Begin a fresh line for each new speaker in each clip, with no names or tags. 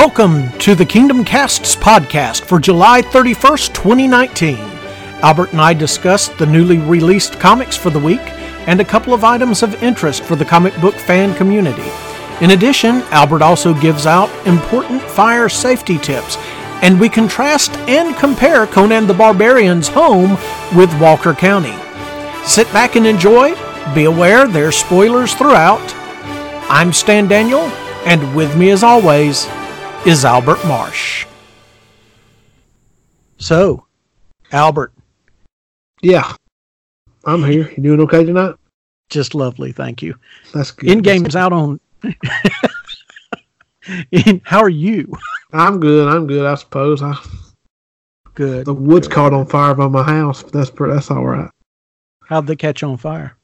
Welcome to the Kingdom Casts podcast for July 31st, 2019. Albert and I discuss the newly released comics for the week and a couple of items of interest for the comic book fan community. In addition, Albert also gives out important fire safety tips, and we contrast and compare Conan the Barbarian's home with Walker County. Sit back and enjoy. Be aware there's spoilers throughout. I'm Stan Daniel, and with me as always is Albert Marsh. So, Albert,
Yeah, I'm here. You doing okay tonight?
just lovely, thank you.
That's good.
In game's out on. In, how are you?
I'm good. I'm good. I suppose. I,
Good.
the wood's caught on fire by my house, but that's that's all right.
How'd they catch on fire?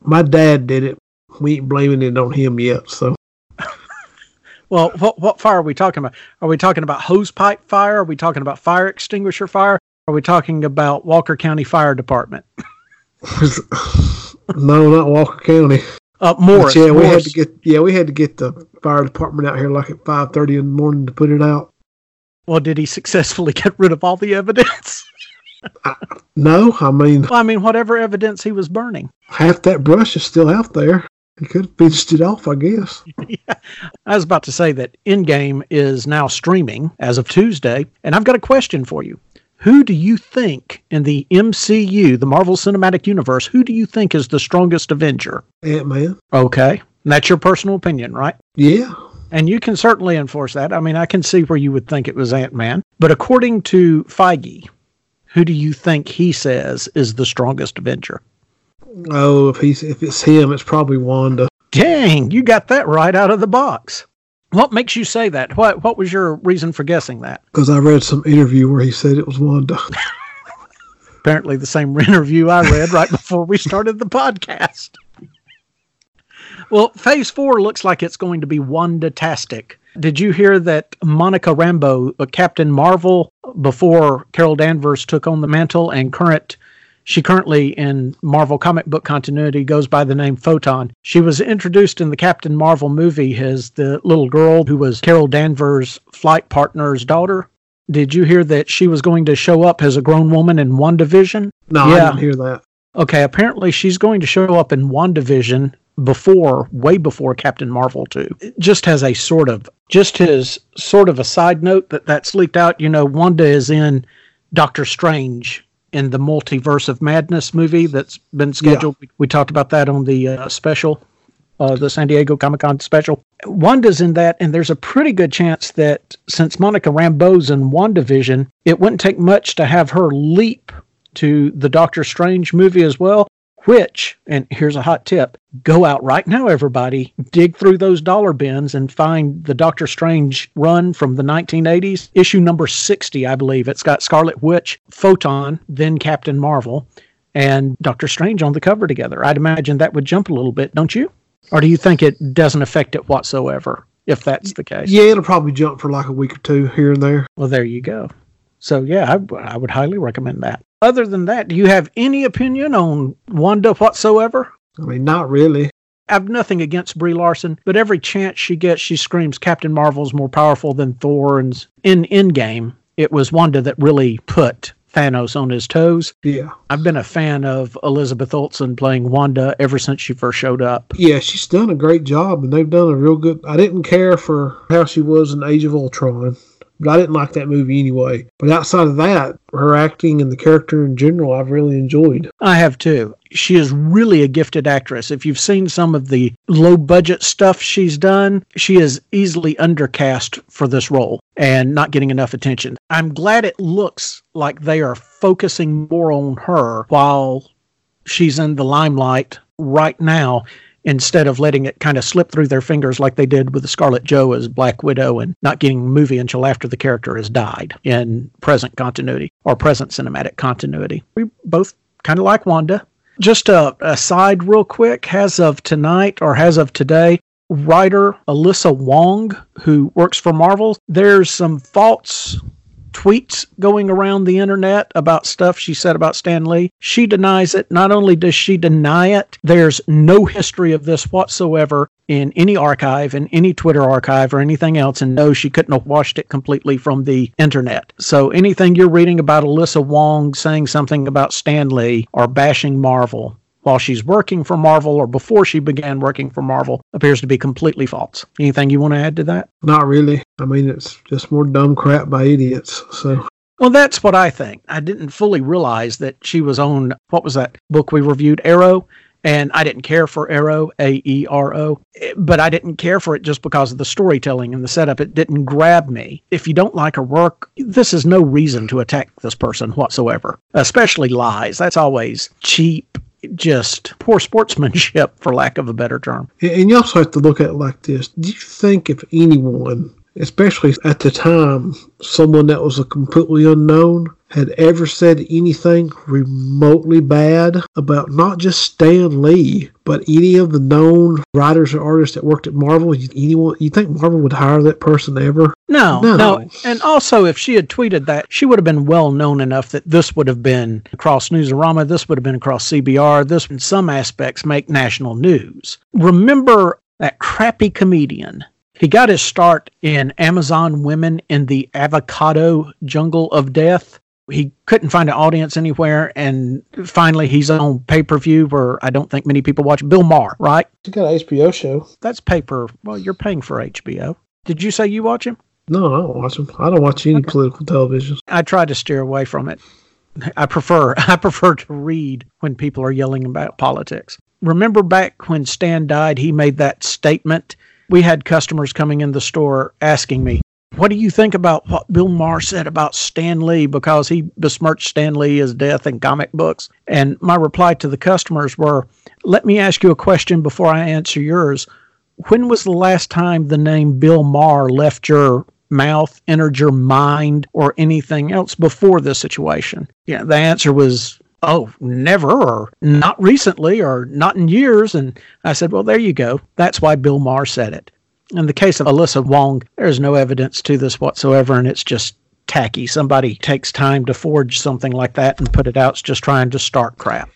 My dad did it. We ain't blaming it on him yet. So
Well, what what fire are we talking about? Are we talking about hose pipe fire? Are we talking about fire extinguisher fire? Are we talking about Walker County Fire Department?
no, not Walker County.
Uh,
But
Morris.
yeah, we had to get yeah we had to get the fire department out here like at five thirty in the morning to put it out.
Well, did he successfully get rid of all the evidence?
No, I mean
well, I mean, whatever evidence he was burning.
half that brush is still out there. He could have finished it off, I guess.
I was about to say that Endgame is now streaming as of Tuesday, and I've got a question for you. Who do you think in the MCU, the Marvel Cinematic Universe, who do you think is the strongest Avenger?
Ant Man.
Okay. And that's your personal opinion, right?
Yeah.
And you can certainly enforce that. I mean, I can see where you would think it was Ant Man. But according to Feige, who do you think he says is the strongest Avenger?
Oh, if he's if it's him, it's probably Wanda.
Dang, you got that right out of the box. What makes you say that? What what was your reason for guessing that?
Because I read some interview where he said it was Wanda.
Apparently the same interview I read right before we started the podcast. Well, phase four looks like it's going to be Wanda-tastic. Did you hear that Monica Rambeau, uh, Captain Marvel, before Carol Danvers took on the mantle and current she currently in Marvel comic book continuity goes by the name Photon. She was introduced in the Captain Marvel movie as the little girl who was Carol Danvers' flight partner's daughter. Did you hear that she was going to show up as a grown woman in WandaVision?
No,
yeah.
I didn't hear that.
Okay, apparently she's going to show up in WandaVision before, way before Captain Marvel too. Just as a sort of, just as sort of a side note that that's leaked out. You know, Wanda is in Doctor Strange in the Multiverse of Madness movie that's been scheduled. We talked about that on the uh, special, uh, the San Diego Comic Con special. Wanda's in that, and there's a pretty good chance that since Monica Rambeau's in WandaVision, it wouldn't take much to have her leap to the Doctor Strange movie as well. Which, and here's a hot tip go out right now, everybody, dig through those dollar bins and find the Doctor Strange run from the 1980s, issue number 60, I believe. It's got Scarlet Witch, Photon, then Captain Marvel, and Doctor Strange on the cover together. I'd imagine that would jump a little bit, don't you? Or do you think it doesn't affect it whatsoever, if that's the case?
Yeah, it'll probably jump for like a week or two here and there.
Well, there you go. So, yeah, I, I would highly recommend that. Other than that, do you have any opinion on Wanda whatsoever?
I mean, not really.
I have nothing against Brie Larson, but every chance she gets, she screams Captain Marvel's more powerful than Thor. And in Endgame, it was Wanda that really put Thanos on his toes.
Yeah.
I've been a fan of Elizabeth Olsen playing Wanda ever since she first showed up.
Yeah, she's done a great job, and they've done a real good. I didn't care for how she was in Age of Ultron, but I didn't like that movie anyway. But outside of that, her acting and the character in general, I've really enjoyed.
I have too. She is really a gifted actress. If you've seen some of the low budget stuff she's done, she is easily undercast for this role and not getting enough attention. I'm glad it looks like they are focusing more on her while she's in the limelight right now instead of letting it kind of slip through their fingers like they did with the Scarlet Joe as Black Widow and not getting a movie until after the character has died in present continuity or present cinematic continuity. We both kind of like Wanda. Just a, a side, real quick, as of tonight or as of today, writer Alyssa Wong, who works for Marvel, there's some false tweets going around the internet about stuff she said about Stan Lee. She denies it. Not only does she deny it, there's no history of this whatsoever in any archive, in any Twitter archive or anything else. And no, she couldn't have washed it completely from the internet. So anything you're reading about Alyssa Wong saying something about Stan Lee or bashing Marvel, while she's working for Marvel or before she began working for Marvel appears to be completely false. Anything you want to add to that?
Not really. I mean, it's just more dumb crap by idiots. So.
Well, that's what I think. I didn't fully realize that she was on what was that book we reviewed, Aero, and I didn't care for Aero, A E R O, but I didn't care for it just because of the storytelling and the setup. It didn't grab me. If you don't like her work, this is no reason to attack this person whatsoever, especially lies. That's always cheap just poor sportsmanship, for lack of a better term.
And you also have to look at it like this. Do you think if anyone, especially at the time, someone that was a completely unknown, had ever said anything remotely bad about not just Stan Lee, but any of the known writers or artists that worked at Marvel, anyone you think Marvel would hire that person ever?
No, no, no. And also, if she had tweeted that, she would have been well known enough that this would have been across Newsarama, this would have been across CBR, this in some aspects make national news. Remember that crappy comedian he got his start in Amazon Women in the Avocado Jungle of Death he couldn't find an audience anywhere, and finally he's on pay per view where I don't think many people watch. Bill Maher, right?
He got an HBO show.
That's paper. Well, you're paying for HBO. Did you say you watch him?
No, I don't watch him. I don't watch any okay. political television.
I try to steer away from it. I prefer I prefer to read when people are yelling about politics. Remember back when Stan died, he made that statement. We had customers coming in the store asking me, what do you think about what Bill Maher said about Stan Lee because he besmirched Stan Lee as death in comic books? And my reply to the customers were, let me ask you a question before I answer yours. When was the last time the name Bill Maher left your mouth, entered your mind, or anything else before this situation? Yeah, the answer was oh, never, or not recently, or not in years. And I said, well, there you go. That's why Bill Maher said it. In the case of Alyssa Wong, there's no evidence to this whatsoever, and it's just tacky. Somebody takes time to forge something like that and put it out. It's just trying to start crap.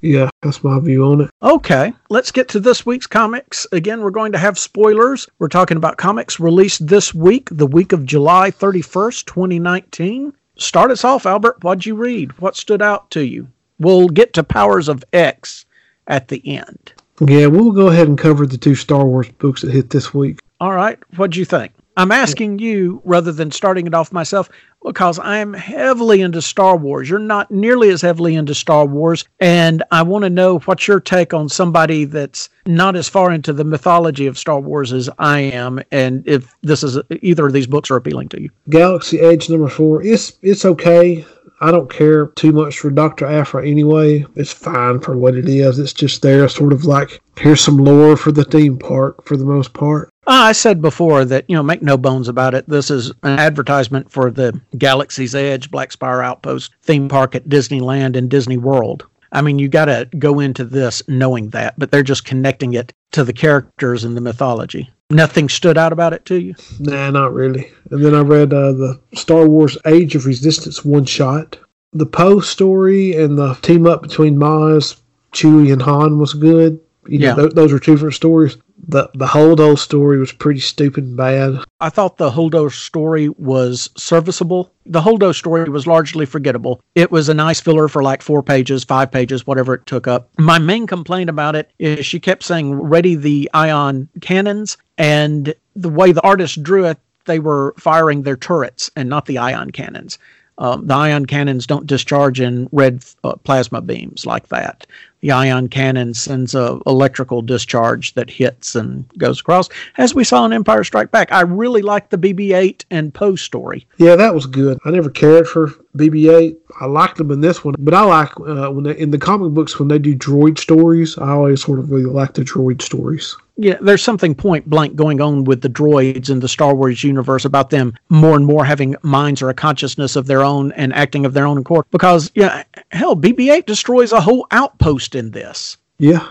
Yeah, that's my view on it.
Okay, let's get to this week's comics. Again, we're going to have spoilers. We're talking about comics released this week, the week of July 31st, 2019. Start us off, Albert. What'd you read? What stood out to you? We'll get to Powers of X at the end.
Yeah, we'll go ahead and cover the two Star Wars books that hit this week.
All right. What'd you think? I'm asking you rather than starting it off myself because I'm heavily into Star Wars. You're not nearly as heavily into Star Wars. And I want to know what's your take on somebody that's not as far into the mythology of Star Wars as I am. And if this is either of these books are appealing to you.
Galaxy Edge number four. It's, it's okay. I don't care too much for Dr. Aphra anyway. It's fine for what it is. It's just there, sort of like here's some lore for the theme park for the most part.
Uh, I said before that, you know, make no bones about it. This is an advertisement for the Galaxy's Edge Black Spire Outpost theme park at Disneyland and Disney World. I mean, you got to go into this knowing that, but they're just connecting it to the characters and the mythology. Nothing stood out about it to you?
Nah, not really. And then I read uh, the Star Wars Age of Resistance one shot. The Poe story and the team up between Maz, Chewie, and Han was good. You yeah. Know, th- those are two different stories the the Holdo story was pretty stupid and bad.
I thought the Holdo story was serviceable. The Holdo story was largely forgettable. It was a nice filler for like four pages, five pages, whatever it took up. My main complaint about it is she kept saying ready the ion cannons and the way the artist drew it, they were firing their turrets and not the ion cannons. Um, the ion cannons don't discharge in red uh, plasma beams like that. The ion cannon sends a electrical discharge that hits and goes across, as we saw in Empire Strike Back. I really like the BB-8 and Poe story.
Yeah, that was good. I never cared for BB-8. I liked them in this one, but I like uh, when they, in the comic books when they do droid stories. I always sort of really like the droid stories
yeah, there's something point blank going on with the droids in the Star Wars universe about them more and more having minds or a consciousness of their own and acting of their own accord. Because, yeah, hell, BB 8 destroys a whole outpost in this.
Yeah.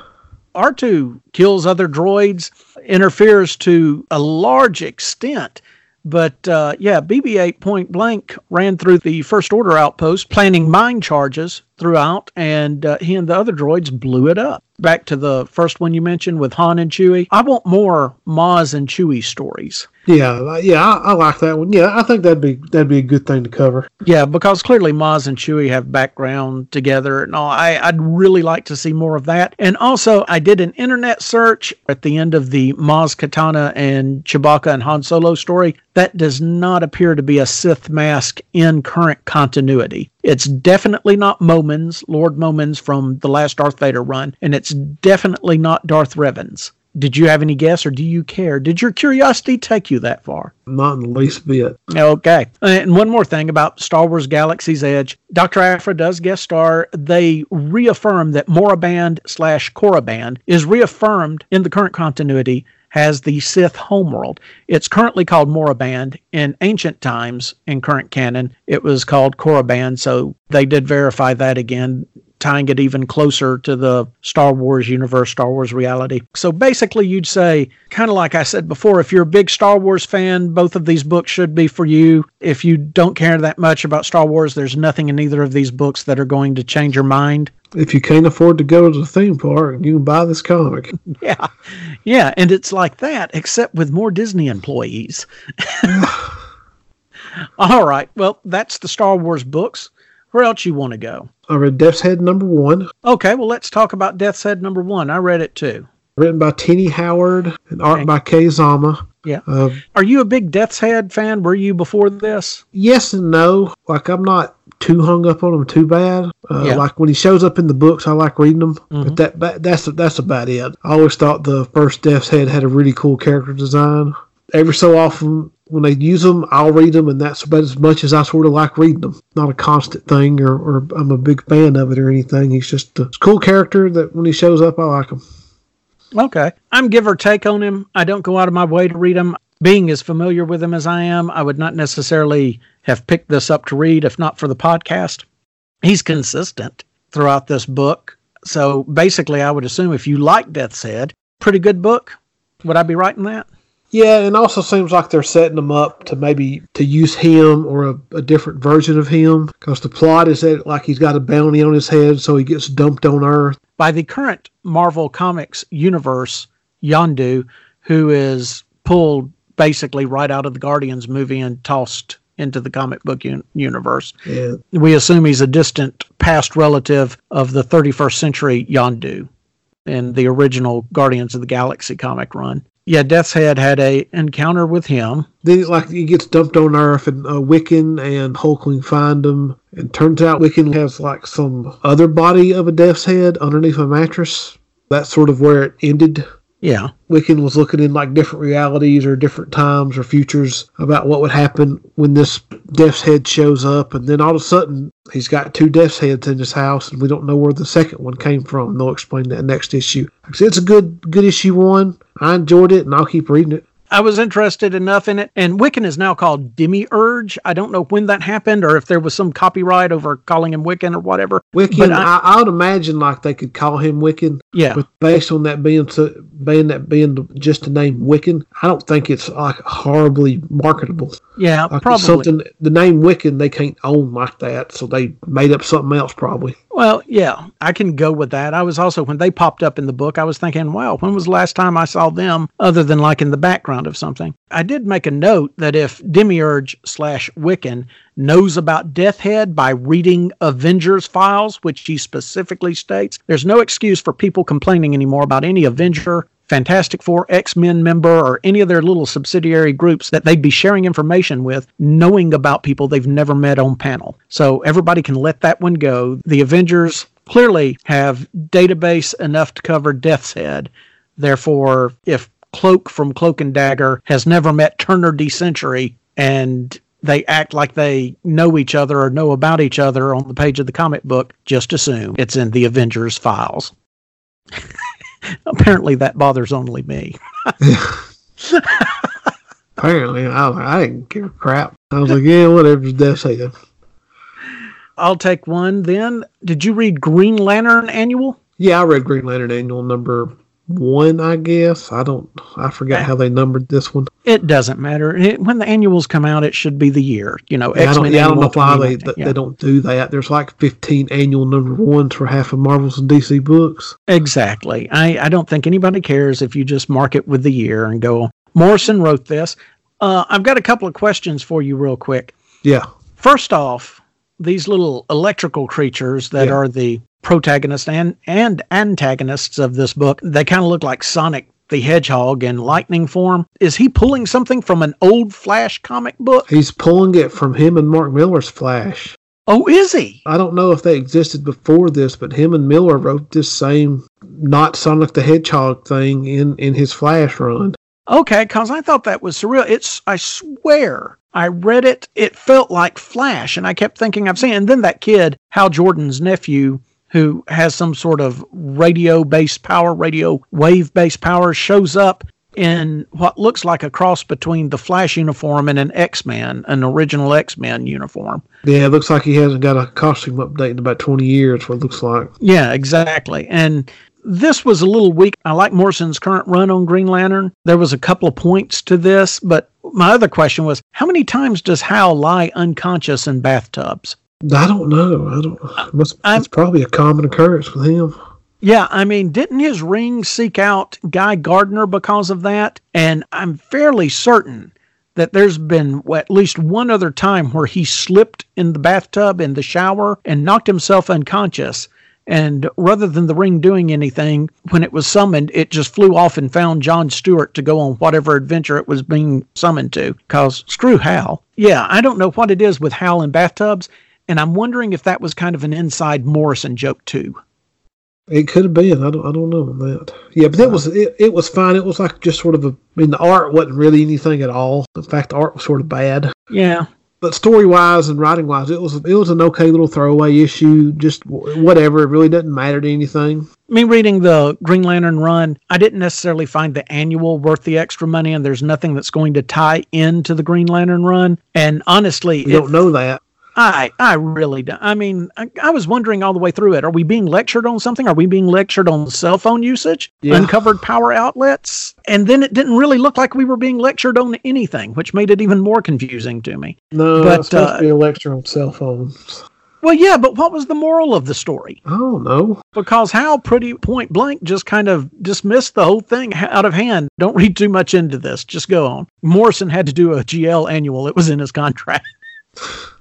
R2 kills other droids, interferes to a large extent But uh, yeah, BB 8 point blank ran through the First Order outpost, planning mine charges throughout, and uh, he and the other droids blew it up. Back to the first one you mentioned with Han and Chewie. I want more Maz and Chewie stories.
Yeah, yeah, I, I, like that one. Yeah, I think that'd be that'd be a good thing to cover.
Yeah, because clearly Maz and Chewie have background together and all. I, I'd really like to see more of that. And also, I did an internet search at the end of the Maz Kanata and Chewbacca and Han Solo story. That does not appear to be a Sith mask in current continuity. It's definitely not Momin's, Lord Momin's from the last Darth Vader run, and it's definitely not Darth Revan's. Did you have any guess or do you care? Did your curiosity take you that far?
Not in the least bit.
Okay. And one more thing about Star Wars Galaxy's Edge. Dr. Aphra does guest star. They reaffirm that Moraband slash Korriban is reaffirmed in the current continuity has the Sith homeworld. It's currently called Moraband. In ancient times, in current canon, it was called Korriban. So they did verify that again tying it even closer to the Star Wars universe, Star Wars reality. So basically, you'd say, kind of like I said before, if you're a big Star Wars fan, both of these books should be for you. If you don't care that much about Star Wars, there's nothing in either of these books that are going to change your mind.
If you can't afford to go to the theme park, you can buy this comic.
Yeah. Yeah. And it's like that, except with more Disney employees. All right. Well, that's the Star Wars books. Where else you want to go?
I read Death's Head number one.
Okay, well, let's talk about Death's Head number one. I read it too.
Written by Tini Howard and art okay. by Kei Zama.
Yeah. Uh, Are you a big Death's Head fan? Were you before this?
Yes and no. Like, I'm not too hung up on him too bad. Uh, yeah. Like when he shows up in the books, I like reading them. Mm-hmm. But that that's that's about it. I always thought the first Death's Head had a really cool character design. Every so often, when they use them, I'll read them, and that's about as much as I sort of like reading them. Not a constant thing, or, or I'm a big fan of it or anything. He's just a cool character that when he shows up, I like him.
Okay. I'm give or take on him. I don't go out of my way to read him. Being as familiar with him as I am, I would not necessarily have picked this up to read if not for the podcast. He's consistent throughout this book. So basically, I would assume if you like Death's Head, pretty good book. Would I be in that?
Yeah, and also seems like they're setting him up to maybe to use him or a, a different version of him because the plot is that like he's got a bounty on his head, so he gets dumped on Earth.
By the current Marvel Comics universe, Yondu, who is pulled basically right out of the Guardians movie and tossed into the comic book un- universe. Yeah. We assume he's a distant past relative of the 31st century Yondu in the original Guardians of the Galaxy comic run yeah, Death's Head had a encounter with him.
Then, like, he gets dumped on Earth, and uh, Wiccan and Hulkling find him. And turns out Wiccan has like some other body of a Death's Head underneath a mattress. That's sort of where it ended.
Yeah.
Wiccan was looking in like different realities or different times or futures about what would happen when this Death's Head shows up. And then all of a sudden, he's got two Death's Heads in his house, and we don't know where the second one came from. And they'll explain that next issue. It's a good, good issue one. I enjoyed it, and I'll keep reading it.
I was interested enough in it. And Wiccan is now called Demiurge. I don't know when that happened or if there was some copyright over calling him Wiccan or whatever.
Wiccan, I, I, would imagine like they could call him Wiccan.
Yeah. But
based on that being so, being that being just the name Wiccan, I don't think it's like horribly marketable.
Yeah,
like
probably.
Something the name Wiccan they can't own like that, so they made up something else probably.
Well, yeah, I can go with that. I was also when they popped up in the book, I was thinking, wow, when was the last time I saw them other than like in the background of something? I did make a note that if Demiurge slash Wiccan knows about Deathhead by reading Avengers files, which he specifically states, there's no excuse for people complaining anymore about any Avenger Fantastic Four, X Men member, or any of their little subsidiary groups that they'd be sharing information with, knowing about people they've never met on panel. So everybody can let that one go. The Avengers clearly have database enough to cover Death's Head. Therefore, if Cloak from Cloak and Dagger has never met Turner D Century and they act like they know each other or know about each other on the page of the comic book, just assume it's in the Avengers files. Apparently, that bothers only me.
Apparently, I, I didn't give a crap. I was like, yeah, whatever, Death Head.
I'll take one then. Did you read Green Lantern Annual?
Yeah, I read Green Lantern Annual number one, I guess. I don't. I forgot how they numbered this one.
It doesn't matter. It, when the annuals come out, it should be the year. You know,
Yeah, I don't, yeah, I don't know why they they,
Yeah.
they don't do that. There's like 15 annual number ones for half of Marvel's and DC books.
Exactly. I, I don't think anybody cares if you just mark it with the year and go, Morrison wrote this. Uh, I've got a couple of questions for you, real quick.
Yeah,
First off, these little electrical creatures that
Yeah.
are the protagonists and, and antagonists of this book, they kind of look like Sonic the Hedgehog in lightning form. Is he pulling something from an old Flash comic book?
he's pulling it from him and Mark Millar's Flash.
Oh, is he?
I don't know if they existed before this, but him and Miller wrote this same not Sonic the Hedgehog thing in in his Flash run.
Okay, because I thought that was surreal. It's, I swear, I read it. It felt like Flash, and I kept thinking I've seen. it. And then that kid, Hal Jordan's nephew, who has some sort of radio-based power, radio wave-based power, shows up in what looks like a cross between the Flash uniform and an X-Man, an original X-Men uniform.
Yeah, it looks like he hasn't got a costume update in about 20 years. What it looks like.
Yeah, exactly. And this was a little weak. I like Morrison's current run on Green Lantern. There was a couple of points to this, but my other question was how many times does Hal lie unconscious in bathtubs?
I don't know. I don't. It must,
I'm-
it's probably a common occurrence with him.
Yeah, I mean, didn't his ring seek out Guy Gardner because of that? And I'm fairly certain that there's been at least one other time where he slipped in the bathtub in the shower and knocked himself unconscious. And rather than the ring doing anything, when it was summoned, it just flew off and found John Stewart to go on whatever adventure it was being summoned to. Because screw Hal. Yeah, I don't know what it is with Hal in bathtubs. And I'm wondering if that was kind of an inside Morrison joke, too.
It could have been. I don't. I don't know that. Yeah, but that was it. It was fine. It was like just sort of a. I mean, the art wasn't really anything at all. In fact, the art was sort of bad.
Yeah,
But story wise and writing wise, it was it was an okay little throwaway issue. Just whatever. It really doesn't matter to anything.
me reading the Green Lantern run, I didn't necessarily find the annual worth the extra money, and there's nothing that's going to tie into the Green Lantern run. And honestly, you
don't know that.
I I really don't. I mean, I, I was wondering all the way through it: Are we being lectured on something? Are we being lectured on cell phone usage,
Yeah.
uncovered power outlets? And then it didn't really look like we were being lectured on anything, which made it even more confusing to me.
No,
But,
it's supposed
uh,
to be a lecture on cell phones.
Well, yeah, but what was the moral of the story?
I don't know.
because Hal pretty point blank just kind of dismissed the whole thing out of hand. Don't read too much into this. Just go on. Morrison had to do a GL annual. It was in his contract.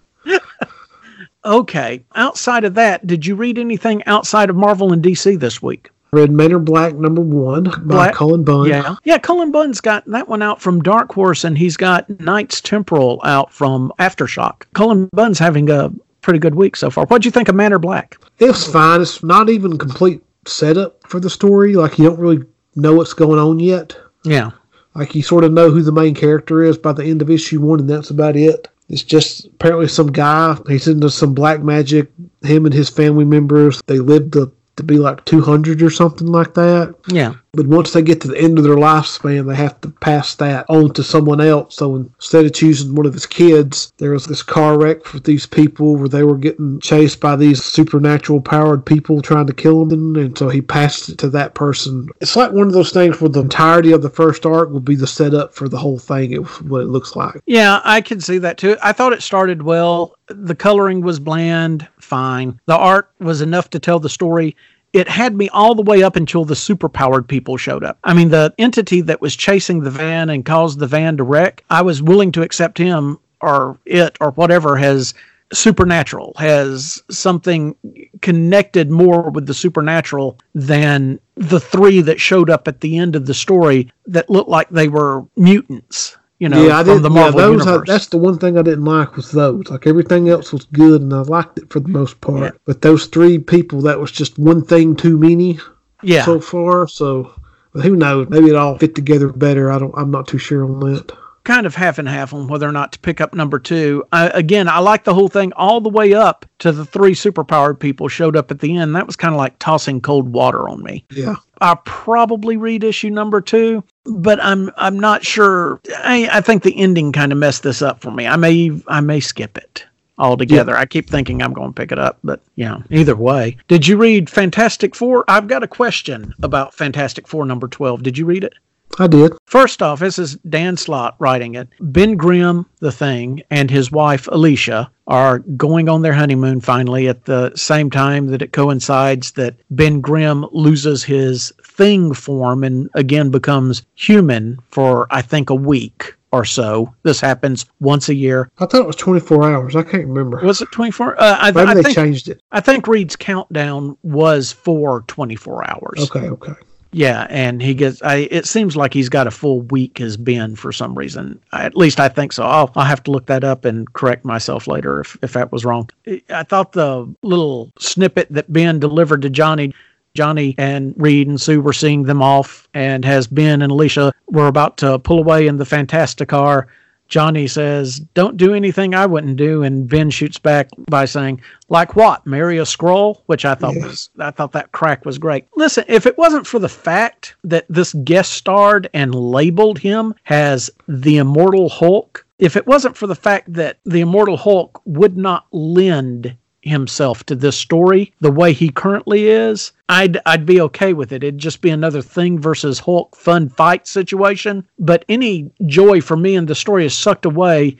okay. Outside of that, did you read anything outside of Marvel and DC this week?
Read Manor Black number one by
Black-
Cullen Bunn.
Yeah. Yeah, Cullen Bunn's got that one out from Dark Horse and he's got Knights Temporal out from Aftershock. Cullen Bunn's having a pretty good week so far. What'd you think of Man Manor Black?
It's fine. It's not even complete setup for the story. Like you don't really know what's going on yet.
Yeah.
Like you sort of know who the main character is by the end of issue one, and that's about it. It's just apparently some guy. He's into some black magic. Him and his family members. They live to to be like two hundred or something like that.
Yeah.
But once they get to the end of their lifespan, they have to pass that on to someone else. So instead of choosing one of his kids, there was this car wreck with these people where they were getting chased by these supernatural powered people trying to kill them. And so he passed it to that person. It's like one of those things where the entirety of the first arc will be the setup for the whole thing, it, what it looks like.
Yeah, I can see that too. I thought it started well. The coloring was bland, fine. The art was enough to tell the story. It had me all the way up until the superpowered people showed up. I mean, the entity that was chasing the van and caused the van to wreck, I was willing to accept him or it or whatever has supernatural, has something connected more with the supernatural than the three that showed up at the end of the story that looked like they were mutants. You know,
yeah, I did.
the
Yeah,
Marvel
those, uh,
I,
that's the one thing I didn't like was those. Like everything else was good, and I liked it for the most part.
Yeah.
But those three people, that was just one thing too many.
yeah.
so far. So but who knows? Maybe it all fit together better. I don't. I'm not too sure on that.
Kind of half and half on whether or not to pick up number two. I, again, I like the whole thing all the way up to the three superpowered people showed up at the end. That was kind of like tossing cold water on me.
Yeah.
I'll probably read issue number two, but I'm I'm not sure. I, I think the ending kind of messed this up for me. I may I may skip it. altogether. Yeah. I keep thinking I'm going to pick it up, but yeah, either way. Did you read Fantastic Four? I've got a question about Fantastic Four number 12. Did you read it?
I did.
First off, this is Dan Slott writing it. Ben Grimm, the thing, and his wife Alicia are going on their honeymoon finally at the same time that it coincides that Ben Grimm loses his thing form and again becomes human for, I think, a week or so. This happens once a year.
I thought it was 24 hours. I can't remember.
Was it 24? Uh, I,
Maybe
I
they
think,
changed it.
I think Reed's countdown was for 24 hours.
Okay, okay.
Yeah, and he gets. I. It seems like he's got a full week has Ben for some reason. I, at least I think so. I'll. I'll have to look that up and correct myself later if if that was wrong. I thought the little snippet that Ben delivered to Johnny. Johnny and Reed and Sue were seeing them off, and as Ben and Alicia were about to pull away in the Fantasticar, Johnny says, Don't do anything I wouldn't do. And Ben shoots back by saying, Like what? Marry a Skrull? Which I thought yes. was I thought that crack was great. Listen, if it wasn't for the fact that this guest starred and labeled him as the immortal Hulk, if it wasn't for the fact that the immortal Hulk would not lend himself to this story the way he currently is, I'd I'd be okay with it. It'd just be another thing versus Hulk fun fight situation. But any joy for me in the story is sucked away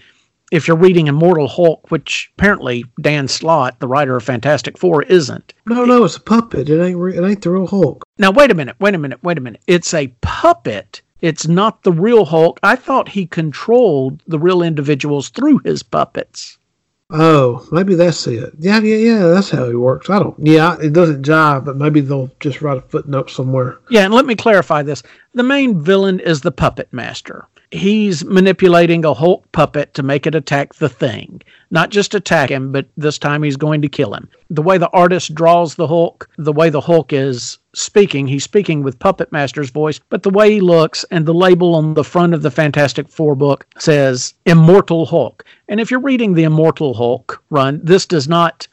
if you're reading Immortal Hulk, which apparently Dan Slott, the writer of Fantastic Four, isn't.
No, no, it's a puppet. It ain't it ain't the real Hulk.
Now wait a minute, wait a minute, wait a minute. It's a puppet. It's not the real Hulk. I thought he controlled the real individuals through his puppets.
Oh, maybe that's it. Yeah, yeah, yeah. That's how he works. I don't. Yeah, it doesn't jive, but maybe they'll just write a footnote somewhere.
Yeah, and let me clarify this: the main villain is the puppet master. He's manipulating a Hulk puppet to make it attack the thing. Not just attack him, but this time he's going to kill him. The way the artist draws the Hulk, the way the Hulk is speaking, he's speaking with Puppet Master's voice, but the way he looks and the label on the front of the Fantastic Four book says Immortal Hulk. And if you're reading the Immortal Hulk run, this does not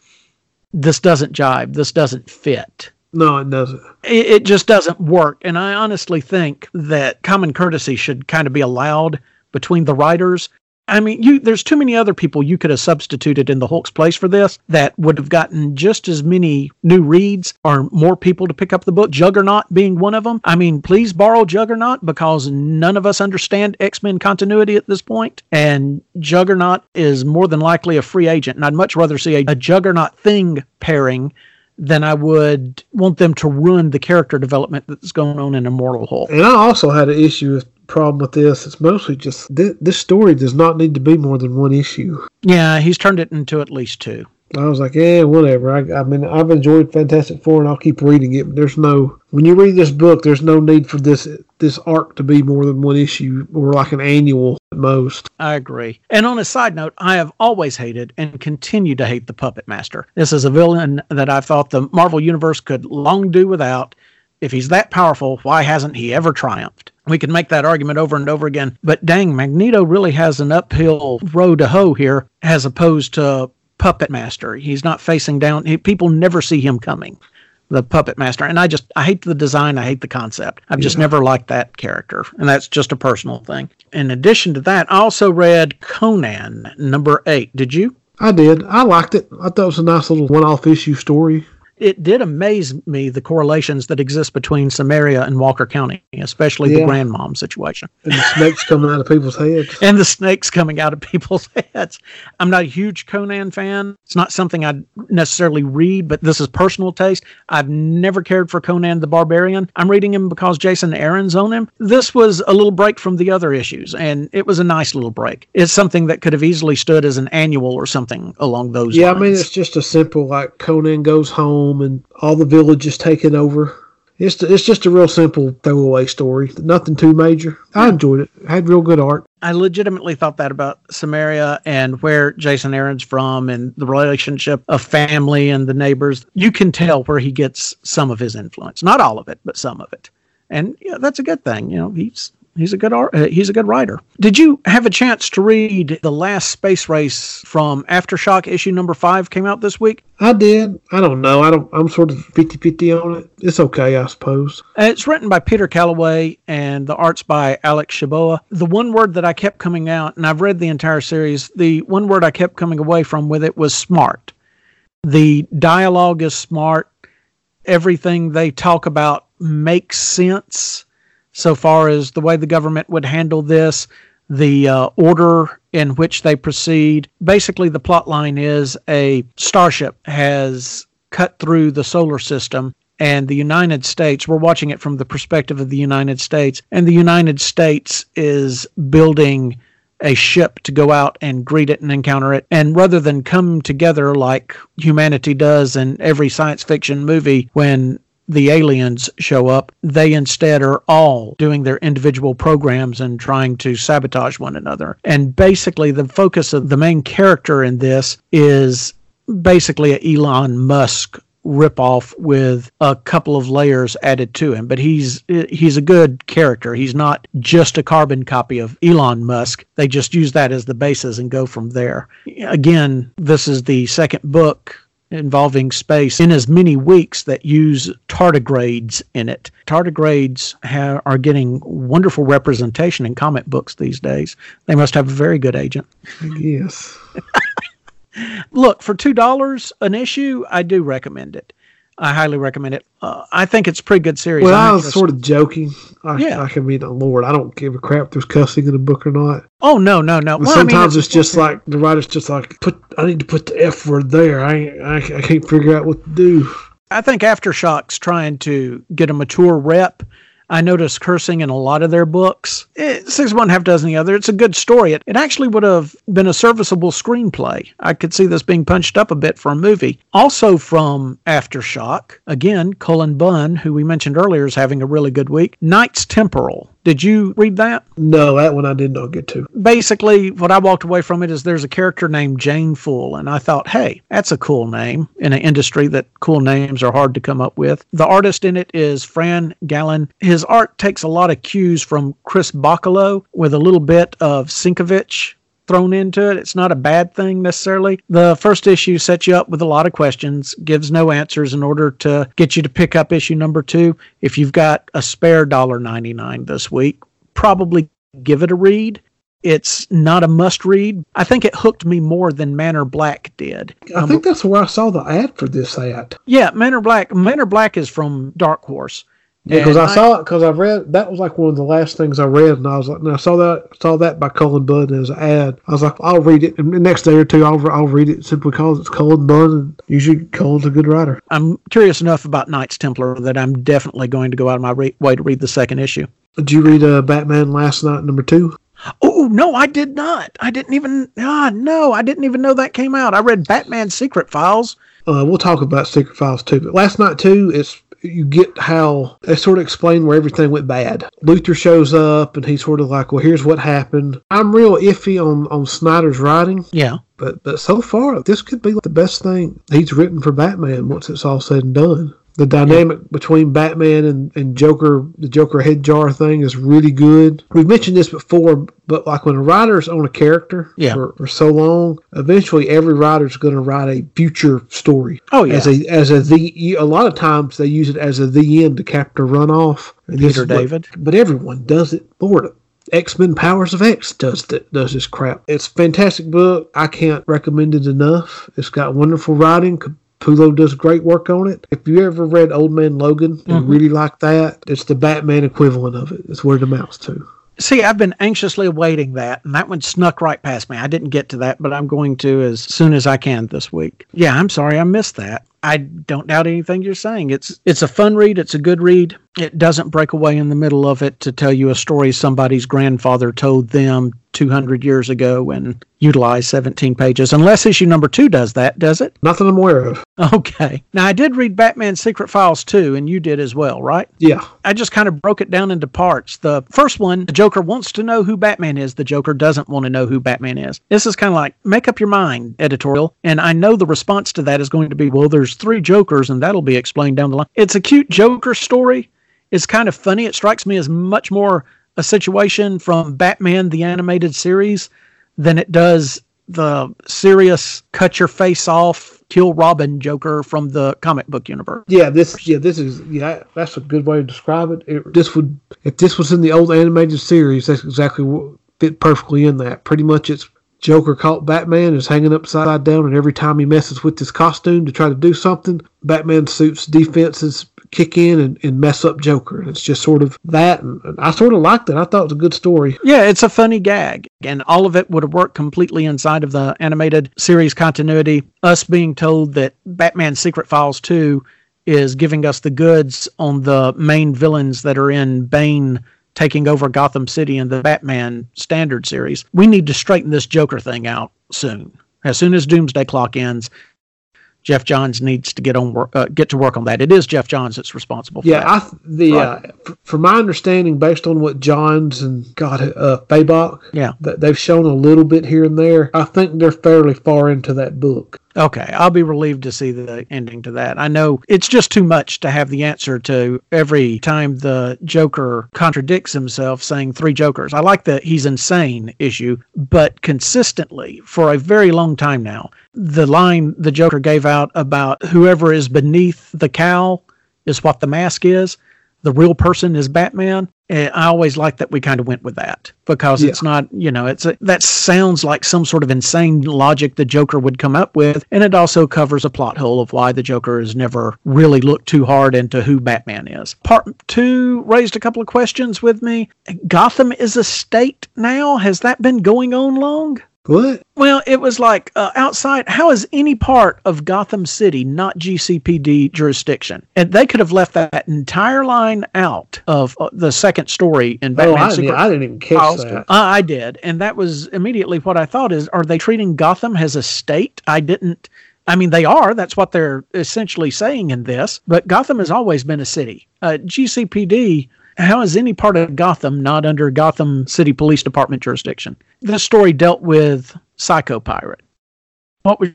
this doesn't jive. This doesn't fit.
No, it doesn't.
It, it just doesn't work. And I honestly think that common courtesy should kind of be allowed between the writers. I mean, you there's too many other people you could have substituted in the Hulk's place for this that would have gotten just as many new reads or more people to pick up the book. Juggernaut being one of them. I mean, please borrow Juggernaut because none of us understand X Men continuity at this point, and Juggernaut is more than likely a free agent. And I'd much rather see a, a Juggernaut thing pairing then I would want them to ruin the character development that's going on in Immortal Hulk.
And I also had an issue with problem with this. It's mostly just th- this story does not need to be more than one issue.
Yeah, he's turned it into at least two.
I was like, yeah, whatever. I, I mean, I've enjoyed Fantastic Four, and I'll keep reading it. But there's no when you read this book, there's no need for this this arc to be more than one issue or like an annual at most.
I agree. And on a side note, I have always hated and continue to hate the Puppet Master. This is a villain that I thought the Marvel Universe could long do without. If he's that powerful, why hasn't he ever triumphed? We can make that argument over and over again. But dang, Magneto really has an uphill road to hoe here as opposed to puppet master. He's not facing down. He, people never see him coming, the puppet master. And I just, I hate the design. I hate the concept. I've just yeah. never liked that character. And that's just a personal thing. In addition to that, I also read Conan number eight. Did you?
I did. I liked it. I thought it was a nice little one off issue story
it did amaze me the correlations that exist between Cimmeria and Walker County, especially yeah. the grandmom situation.
And the snakes coming out of people's heads.
and the snakes coming out of people's heads. I'm not a huge Conan fan. It's not something I'd necessarily read, but this is personal taste. I've never cared for Conan the Barbarian. I'm reading him because Jason Aaron's on him. This was a little break from the other issues, and it was a nice little break. It's something that could have easily stood as an annual or something along those lines.
yeah,
lines.
I mean, it's just a simple, like, Conan goes home home and all the village is taken over. It's it's just a real simple throwaway story. Nothing too major. I enjoyed it. it. Had real good art.
I legitimately thought that about Cimmeria and where Jason Aaron's from and the relationship of family and the neighbors. You can tell where he gets some of his influence. Not all of it, but some of it. And yeah, that's a good thing. You know, he's He's a good art, uh, he's a good writer. Did you have a chance to read the last space race from Aftershock issue number 5 came out this week?
I did. I don't know. I don't I'm sort of 50-50 on it. It's okay, I suppose.
Uh, it's written by Peter Calloway and the art's by Alex Shibao. The one word that I kept coming out and I've read the entire series, the one word I kept coming away from with it was smart. The dialogue is smart. Everything they talk about makes sense so far as the way the government would handle this, the uh, order in which they proceed. Basically, the plot line is a starship has cut through the solar system and the United States, we're watching it from the perspective of the United States, and the United States is building a ship to go out and greet it and encounter it. And rather than come together like humanity does in every science fiction movie when the aliens show up, they instead are all doing their individual programs and trying to sabotage one another. And basically, the focus of the main character in this is basically an Elon Musk ripoff with a couple of layers added to him. But he's he's a good character. He's not just a carbon copy of Elon Musk. They just use that as the basis and go from there. Again, this is the second book involving space in as many weeks that use tardigrades in it. Tardigrades ha- are getting wonderful representation in comic books these days. They must have a very good agent.
Yes.
Look, for $2 an issue, I do recommend it. I highly recommend it. Uh, I think it's a pretty good series.
Well, I'm i was interested. sort of joking. I, yeah. I can be the Lord. I don't give a crap if there's cussing in the book or not.
Oh no, no, no.
Well, sometimes I mean, it's, it's, just like the writer's just like put. I need to put the F word there. I I, I can't figure out what to do.
I think Aftershock's trying to get a mature rep I noticed cursing in a lot of their books. It, six one half dozen the other. It's a good story. It, it actually would have been a serviceable screenplay. I could see this being punched up a bit for a movie. Also from Aftershock, again, Cullen Bunn, who we mentioned earlier, is having a really good week. Knights Temporal. Did you read that?
No, that one I did not get to.
Basically, what I walked away from it is there's a character named Jane Fool, and I thought, hey, that's a cool name in an industry that cool names are hard to come up with. The artist in it is Fran Galán. His art takes a lot of cues from Chris Bachalo with a little bit of Sienkiewicz thrown into it. It's not a bad thing necessarily. The first issue sets you up with a lot of questions, gives no answers in order to get you to pick up issue number two. If you've got a spare $1.99 this week, probably give it a read. It's not a must read. I think it hooked me more than Manor Black did.
I um, think that's where I saw the ad for this ad.
Yeah, Manor Black. Manor Black is from Dark Horse.
Because I, I, saw it because I read that was like one of the last things I read, and I was like, and I saw that saw that by Cullen Bunn as an ad. I was like, I'll read it, and the next day or two, I'll I'll read it simply because it's Cullen Bunn, and usually Cullen's a good writer.
I'm curious enough about Knights Templar that I'm definitely going to go out of my re- way to read the second issue.
Did you read uh, Batman Last Knight, number two?
Oh no, I did not. I didn't even. Ah, no, I didn't even know that came out. I read Batman Secret Files.
Uh, we'll talk about Secret Files too. But Last Knight two is you get how they sort of explain where everything went bad. Luthor shows up and he's sort of like, well, here's what happened. I'm real iffy on, on Snyder's writing.
Yeah.
But but so far, this could be the best thing he's written for Batman once it's all said and done the dynamic yeah. between Batman and, and Joker, the Joker head jar thing is really good. We've mentioned this before, but like when a writer's on a character
yeah.
for, for so long, eventually every writer's going to write a future story.
Oh yeah,
as a as a the a lot of times they use it as a the end to cap the runoff.
Peter David,
but, but everyone does it. Lord, X Men Powers of X does does this crap. It's a fantastic book. I can't recommend it enough. It's got wonderful writing, Capullo does great work on it. If you ever read Old Man Logan and mm-hmm. really like that, it's the Batman equivalent of it. It's where it amounts to.
See, I've been anxiously awaiting that, and that one snuck right past me. I didn't get to that, but I'm going to as soon as I can this week. Yeah, I'm sorry I missed that. I don't doubt anything you're saying. It's it's a fun read. It's a good read. It doesn't break away in the middle of it to tell you a story somebody's grandfather told them 200 years ago and utilize 17 pages, unless issue number two does that, does it?
Nothing I'm aware of.
Okay. Now, I did read Batman Secret Files too, and you did as well, right?
Yeah.
I just kind of broke it down into parts. The first one, the Joker wants to know who Batman is, the Joker doesn't want to know who Batman is. This is kind of like make up your mind editorial, and I know the response to that is going to be, well, there's three Jokers, and that'll be explained down the line. It's a cute Joker story. It's kind of funny. It strikes me as much more a situation from Batman the animated series than it does the serious cut your face off kill Robin Joker from the comic book universe.
Yeah, this yeah this is yeah that's a good way to describe it. it this would if this was in the old animated series, that's exactly what fit perfectly in that. Pretty much, it's Joker caught Batman is hanging upside down, and every time he messes with his costume to try to do something, Batman suits defenses kick in and, and mess up Joker. And it's just sort of that. And, I sort of liked it. I thought it was a good story.
Yeah, it's a funny gag. And all of it would have worked completely inside of the animated series continuity. Us being told that Batman Secret Files 2 is giving us the goods on the main villains that are in Bane taking over Gotham City in the Batman Standard series. We need to straighten this Joker thing out soon. As soon as Doomsday Clock ends, Geoff Johns needs to get on work, uh, get to work on that. It is Geoff Johns that's responsible. for
Yeah,
that.
I the
Right.
uh, f- from my understanding, based on what Johns and God uh, Fabok,
Yeah.
that they've shown a little bit here and there. I think they're fairly far into that book.
Okay, I'll be relieved to see the ending to that. I know it's just too much to have the answer to every time the Joker contradicts himself saying three Jokers. I like the he's insane issue, but consistently for a very long time now, the line the Joker gave out about whoever is beneath the cowl is what the mask is. The real person is Batman. And I always like that we kind of went with that because
Yeah.
it's not, you know, it's a, that sounds like some sort of insane logic the Joker would come up with, and it also covers a plot hole of why the Joker has never really looked too hard into who Batman is. Part two raised a couple of questions with me. Gotham is a state now. Has that been going on long?
What?
Well, it was like uh, outside. How is any part of Gotham City not GCPD jurisdiction? And they could have left that entire line out of uh, the second story in
Oh,
Batman
I, didn't, I didn't even catch that.
Uh, I did, and that was immediately what I thought: is are they treating Gotham as a state? I didn't. I mean, they are. That's what they're essentially saying in this. But Gotham has always been a city. Uh, GCPD. How is any part of Gotham not under Gotham City Police Department jurisdiction? This story dealt with Psycho Pirate. What was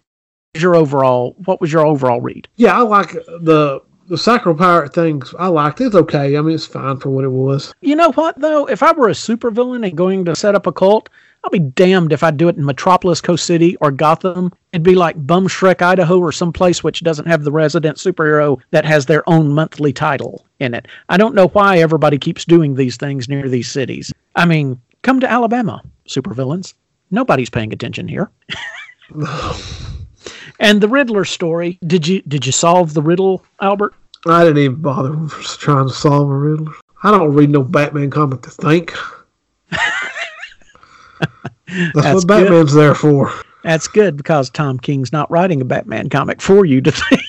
your overall? What was your overall read?
Yeah, I like the the Psycho Pirate things. I liked it. It's okay. I mean, it's fine for what it was.
You know what though? If I were a supervillain and going to set up a cult, I'll be damned if I do it in Metropolis, Coast City, or Gotham. It'd be like Bum Shrek, Idaho, or someplace which doesn't have the resident superhero that has their own monthly title in it. I don't know why everybody keeps doing these things near these cities. I mean, come to Alabama, supervillains. Nobody's paying attention here. and the Riddler story. Did you did you solve the riddle, Albert?
I didn't even bother trying to solve a riddle. I don't read no Batman comic to think. That's,
That's
what
good.
Batman's there for.
That's good because Tom King's not writing a Batman comic for you to think.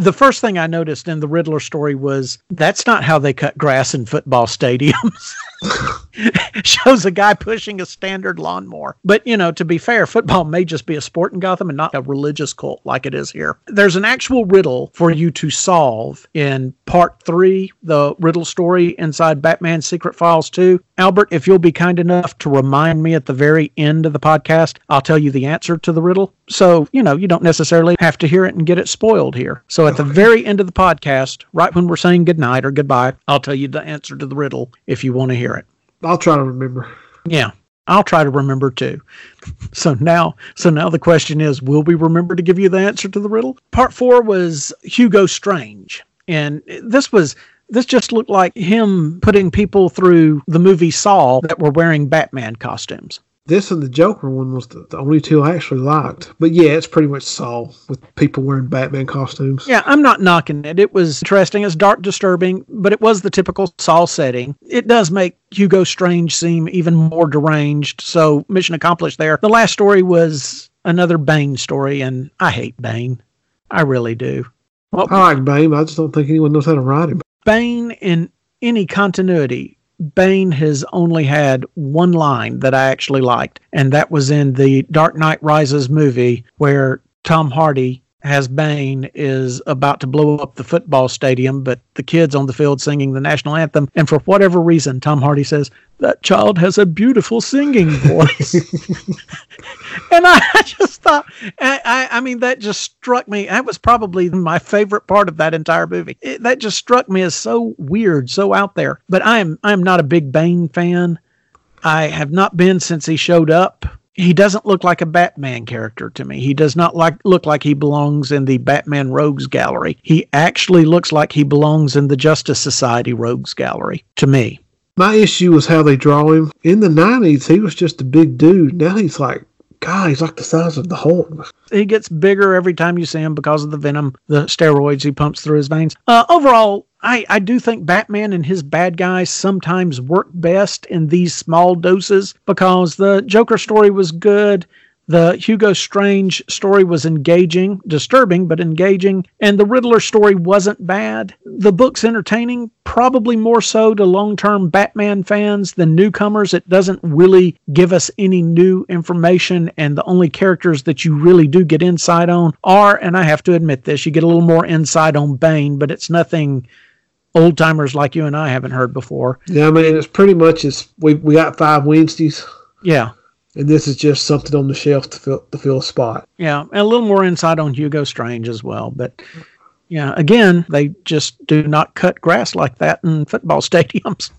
the first thing I noticed in the Riddler story was that's not how they cut grass in football stadiums. Shows a guy pushing a standard lawnmower. But, you know, to be fair, football may just be a sport in Gotham and not a religious cult like it is here. There's an actual riddle for you to solve in part three, the riddle story inside Batman Secret Files 2. Albert, if you'll be kind enough to remind me at the very end of the podcast, I'll tell you the answer to the riddle. So, you know, you don't necessarily have to hear it and get it spoiled here. So at the very end of the podcast, right when we're saying goodnight or goodbye, I'll tell you the answer to the riddle if you want to hear it.
I'll try to remember.
Yeah. I'll try to remember too. So now, so now the question is, will we remember to give you the answer to the riddle? Part four was Hugo Strange, and this was this just looked like him putting people through the movie Saw that were wearing Batman costumes.
This and the Joker one was the, the only two I actually liked. But yeah, it's pretty much Saw with people wearing Batman costumes.
Yeah, I'm not knocking it. It was interesting. It's dark, disturbing, but it was the typical Saw setting. It does make Hugo Strange seem even more deranged. So mission accomplished there. The last story was another Bane story, and I hate Bane. I really do. Well,
I like Bane, but I just don't think anyone knows how to write him.
Bane in any continuity, Bane has only had one line that I actually liked, and that was in the Dark Knight Rises movie where Tom Hardy has Bane is about to blow up the football stadium, but the kids on the field singing the national anthem. And for whatever reason, Tom Hardy says, That child has a beautiful singing voice. and I just thought, I, I, I, mean, that just struck me. That was probably my favorite part of that entire movie. It, that just struck me as so weird, so out there. But I am, I am not a big Bane fan. I have not been since he showed up he doesn't look like a Batman character to me. He does not like look like he belongs in the Batman Rogues Gallery. He actually looks like he belongs in the Justice Society Rogues Gallery to me.
My issue was how they draw him. In the nineties, he was just a big dude. Now he's like God, he's like the size of the Hulk.
He gets bigger every time you see him because of the venom, the steroids he pumps through his veins. Uh, overall, I, I do think Batman and his bad guys sometimes work best in these small doses because the Joker story was good. The Hugo Strange story was engaging, disturbing, but engaging, and the Riddler story wasn't bad. The book's entertaining, probably more so to long term Batman fans than newcomers. It doesn't really give us any new information, and the only characters that you really do get insight on are, and I have to admit this, you get a little more insight on Bane, but it's nothing old timers like you and I haven't heard before.
Yeah, I mean, it's pretty much as we, we got five Wednesdays.
Yeah.
And this is just something on the shelf to fill to fill a spot.
Yeah, and a little more insight on Hugo Strange as well. But yeah, again, they just do not cut grass like that in football stadiums.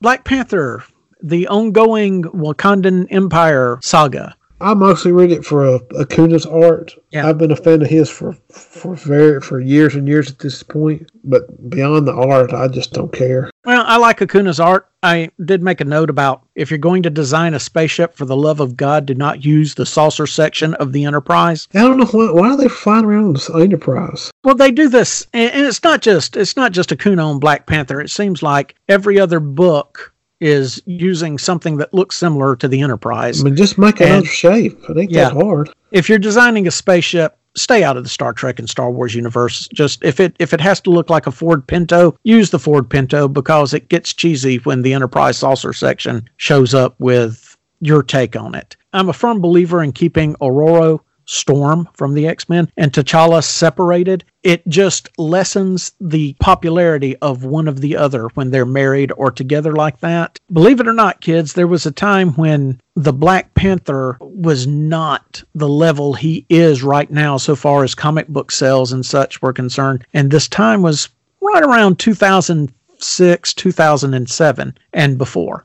Black Panther, the ongoing Wakandan Empire saga.
I mostly read it for uh, Acuna's art. Yeah. I've been a fan of his for for very for years and years at this point. But beyond the art, I just don't care.
Well, I like Acuna's art. I did make a note about if you're going to design a spaceship for the love of God, do not use the saucer section of the Enterprise.
I don't know why, why are they flying around the Enterprise.
Well, they do this, and, and it's not just it's not just Acuna on Black Panther. It seems like every other book is using something that looks similar to the Enterprise.
I mean, just make another shape. It ain't yeah, that hard.
If you're designing a spaceship, stay out of the Star Trek and Star Wars universe. Just if it if it has to look like a Ford Pinto, use the Ford Pinto because it gets cheesy when the Enterprise saucer section shows up with your take on it. I'm a firm believer in keeping Ororo Storm from the X Men and T'Challa separated, it just lessens the popularity of one of the other when they're married or together like that. Believe it or not, kids, there was a time when the Black Panther was not the level he is right now so far as comic book sales and such were concerned. And this time was right around 2006, 2007, and before.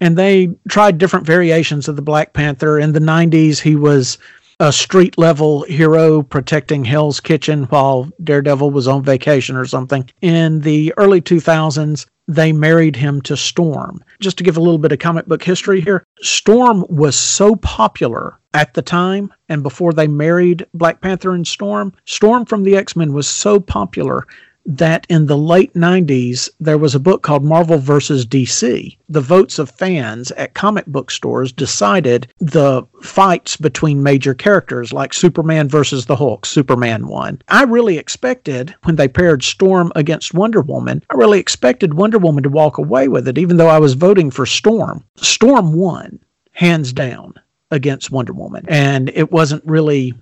And they tried different variations of the Black Panther. In the 90s, he was a street level hero protecting Hell's Kitchen while Daredevil was on vacation or something. In the early 2000s, they married him to Storm. Just to give a little bit of comic book history here, Storm was so popular at the time and before they married Black Panther and Storm, Storm from the X Men was so popular that in the late 90s, there was a book called Marvel vs. DC. The votes of fans at comic book stores decided the fights between major characters like Superman versus the Hulk, Superman won. I really expected, when they paired Storm against Wonder Woman, I really expected Wonder Woman to walk away with it, even though I was voting for Storm. Storm won, hands down, against Wonder Woman. And it wasn't really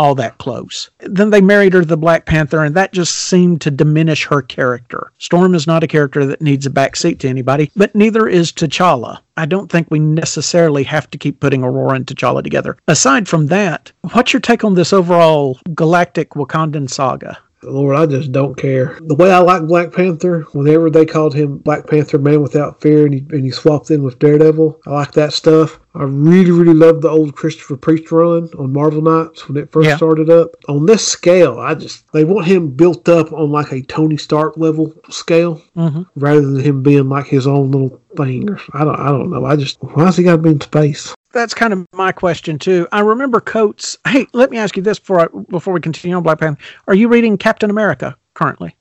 all that close. Then they married her to the Black Panther, and that just seemed to diminish her character. Storm is not a character that needs a backseat to anybody, but neither is T'Challa. I don't think we necessarily have to keep putting Ororo and T'Challa together. Aside from that, what's your take on this overall galactic Wakandan saga?
Lord, I just don't care. The way I like Black Panther, whenever they called him Black Panther Man Without Fear and he, and he swapped in with Daredevil, I like that stuff. I really, really love the old Christopher Priest run on Marvel Knights when it first yeah. started up. On this scale, I just, they want him built up on like a Tony Stark level scale mm-hmm. rather than him being like his own little thing. I don't, I don't know. I just, why's he got to be in space?
That's kind of my question too. I remember Coates. Hey, let me ask you this before I, before we continue on Black Panther. Are you reading Captain America currently?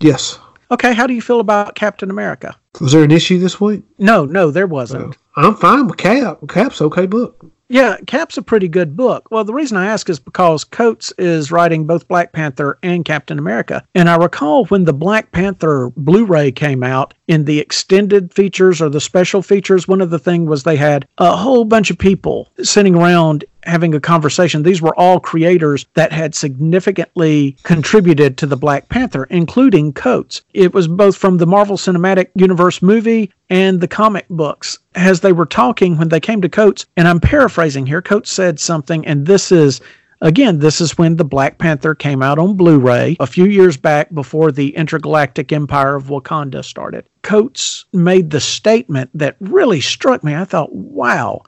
Yes.
Okay, how do you feel about Captain America?
Was there an issue this week?
No, no, there wasn't.
Uh, I'm fine with Cap. Cap's okay book.
Yeah, Cap's a pretty good book. Well, the reason I ask is because Coates is writing both Black Panther and Captain America. And I recall when the Black Panther Blu ray came out, in the extended features or the special features, one of the things was they had a whole bunch of people sitting around having a conversation. These were all creators that had significantly contributed to the Black Panther, including Coates. It was both from the Marvel Cinematic Universe movie and the comic books. As they were talking when they came to Coates, and I'm paraphrasing here, Coates said something, and this is Again, this is when the Black Panther came out on Blu ray a few years back before the intergalactic empire of Wakanda started. Coates made the statement that really struck me. I thought, wow,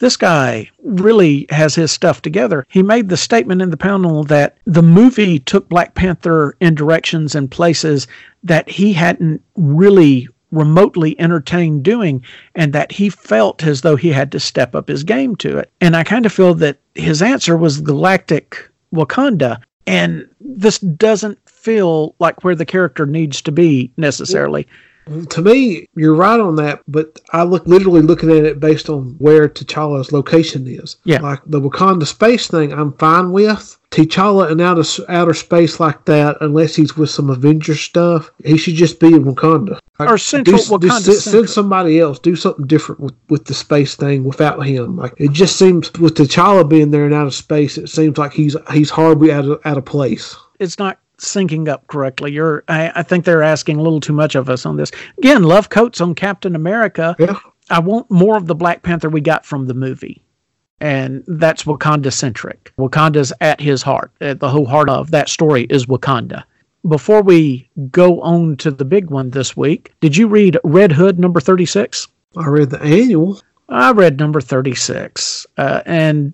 this guy really has his stuff together. He made the statement in the panel that the movie took Black Panther in directions and places that he hadn't really remotely entertained doing and that he felt as though he had to step up his game to it. And I kind of feel that his answer was galactic Wakanda. And this doesn't feel like where the character needs to be necessarily.
To me, you're right on that, but I look literally looking at it based on where T'Challa's location is.
Yeah.
Like the Wakanda space thing, I'm fine with. T'Challa in outer, outer space like that, unless he's with some Avenger stuff, he should just be in Wakanda.
Like, or Central do, Wakanda.
Do, send somebody else. Do something different with, with the space thing without him. Like it just seems with T'Challa being there in outer space, it seems like he's he's horribly out of out of place.
It's not syncing up correctly. You're, I, I, think they're asking a little too much of us on this. Again, love Coates on Captain America.
Yeah.
I want more of the Black Panther we got from the movie. And that's Wakanda centric. Wakanda's at his heart. The whole heart of that story is Wakanda. Before we go on to the big one this week, did you read Red Hood number 36?
I read the annual.
I read number 36. Uh, and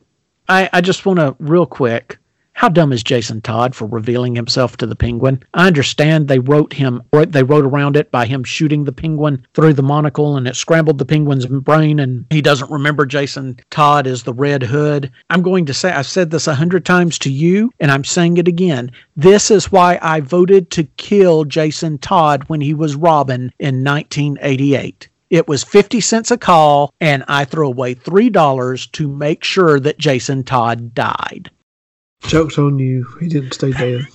I, I just want to, real quick, how dumb is Jason Todd for revealing himself to the penguin? I understand they wrote him, or they wrote around it by him shooting the penguin through the monocle and it scrambled the penguin's brain and he doesn't remember Jason Todd as the Red Hood. I'm going to say, I've said this a hundred times to you and I'm saying it again. This is why I voted to kill Jason Todd when he was Robin in 1988. It was 50 cents a call, and I threw away $3 to make sure that Jason Todd died.
Joke's on you. He didn't stay dead.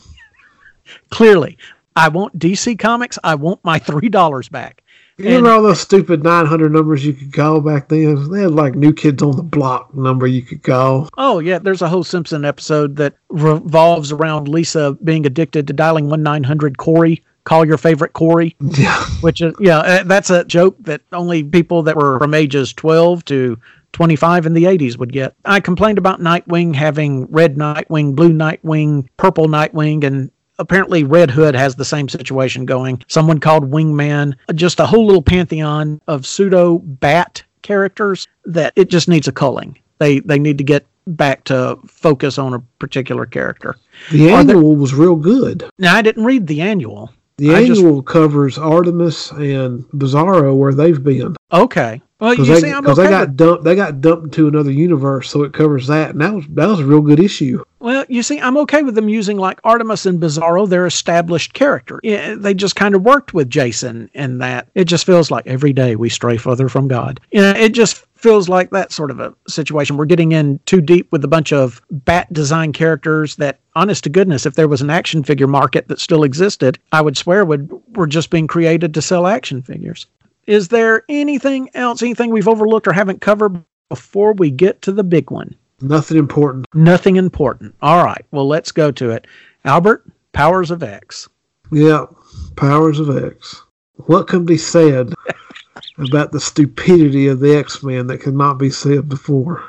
Clearly. I want DC Comics. I want my $3 back.
You and, remember all those stupid 900 numbers you could call back then? They had like New Kids on the Block number you could call.
Oh, yeah. There's a whole Simpson episode that revolves around Lisa being addicted to dialing 1 900 Corey call your favorite Corey.
Yeah.
Which is, yeah, uh, that's a joke that only people that were from ages 12 to 25 in the 80s would get. I complained about Nightwing having red Nightwing, blue Nightwing, purple Nightwing, and apparently Red Hood has the same situation going. Someone called Wingman, just a whole little pantheon of pseudo bat characters that it just needs a culling. They they need to get back to focus on a particular character.
The annual there, was real good.
Now I didn't read the annual.
The I annual just, covers Artemis and Bizarro where they've been.
Okay. Well, you
they,
see, I'm okay
they got dumped. They got dumped into another universe, so it covers that, and that was that was a real good issue.
Well, you see, I'm okay with them using like Artemis and Bizarro. They're established character. Yeah, they just kind of worked with Jason in that. It just feels like every day we stray further from God. You know, it just feels like that sort of a situation. We're getting in too deep with a bunch of bat design characters that, honest to goodness, if there was an action figure market that still existed, I would swear would were just being created to sell action figures. Is there anything else, anything we've overlooked or haven't covered before we get to the big one?
Nothing important.
Nothing important. All right. Well, let's go to it. Albert, Powers of X.
Yeah, Powers of X. What can be said about the stupidity of the X Men that could not be said before?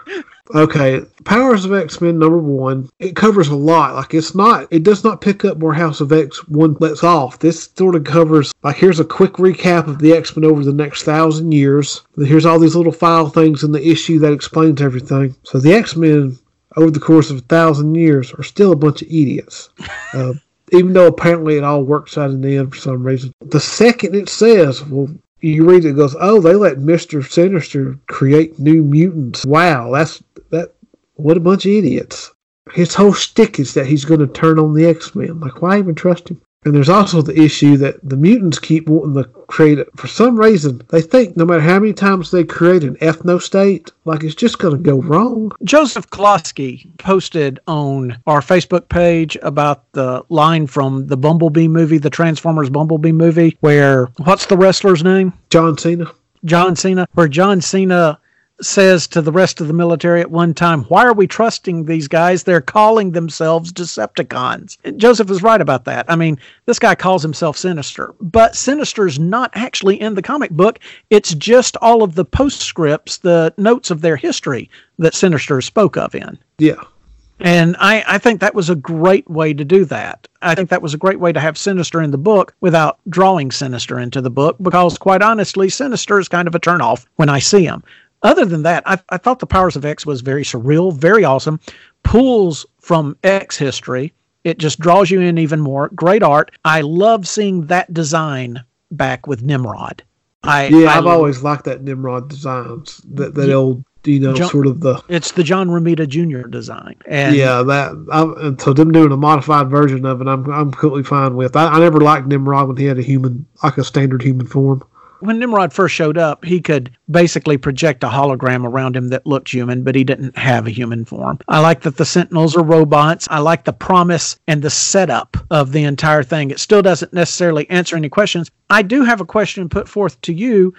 Okay, Powers of X Men number one. It covers a lot. Like it's not. It does not pick up where House of X one lets off. This sort of covers. Like here's a quick recap of the X Men over the next thousand years. here's all these little file things in the issue that explains everything. So the X Men over the course of a thousand years are still a bunch of idiots. Uh, even though apparently it all works out in the end for some reason. The second it says, well, you read it, goes, oh, they let Mister Sinister create new mutants. Wow, that's that. What a bunch of idiots! His whole shtick is that he's going to turn on the X Men. Like, why even trust him? And there's also the issue that the mutants keep wanting to create it. For some reason, they think no matter how many times they create an ethno state, like it's just going to go wrong.
Joseph Klosky posted on our Facebook page about the line from the Bumblebee movie, the Transformers Bumblebee movie, where what's the wrestler's name?
John Cena.
John Cena, where John Cena says to the rest of the military at one time, Why are we trusting these guys? They're calling themselves Decepticons. Joseph is right about that. I mean, this guy calls himself Sinister, but Sinister's not actually in the comic book. It's just all of the postscripts, the notes of their history that Sinister spoke of in.
Yeah.
And I, I think that was a great way to do that. I think that was a great way to have Sinister in the book without drawing Sinister into the book because, quite honestly, Sinister is kind of a turnoff when I see him. Other than that, I, I thought the Powers of X was very surreal, very awesome, pulls from X history. It just draws you in even more. Great art. I love seeing that design back with Nimrod. I,
yeah,
I,
I've always liked that Nimrod designs, that, that old you know, John, sort of the.
It's the John Romita Jr. design, and
yeah, that I'm, so them doing a modified version of it, I'm I'm completely fine with. I, I never liked Nimrod when he had a human, like a standard human form
when Nimrod first showed up, he could basically project a hologram around him that looked human, but he didn't have a human form. I like that the Sentinels are robots. I like the promise and the setup of the entire thing. It still doesn't necessarily answer any questions. I do have a question put forth to you.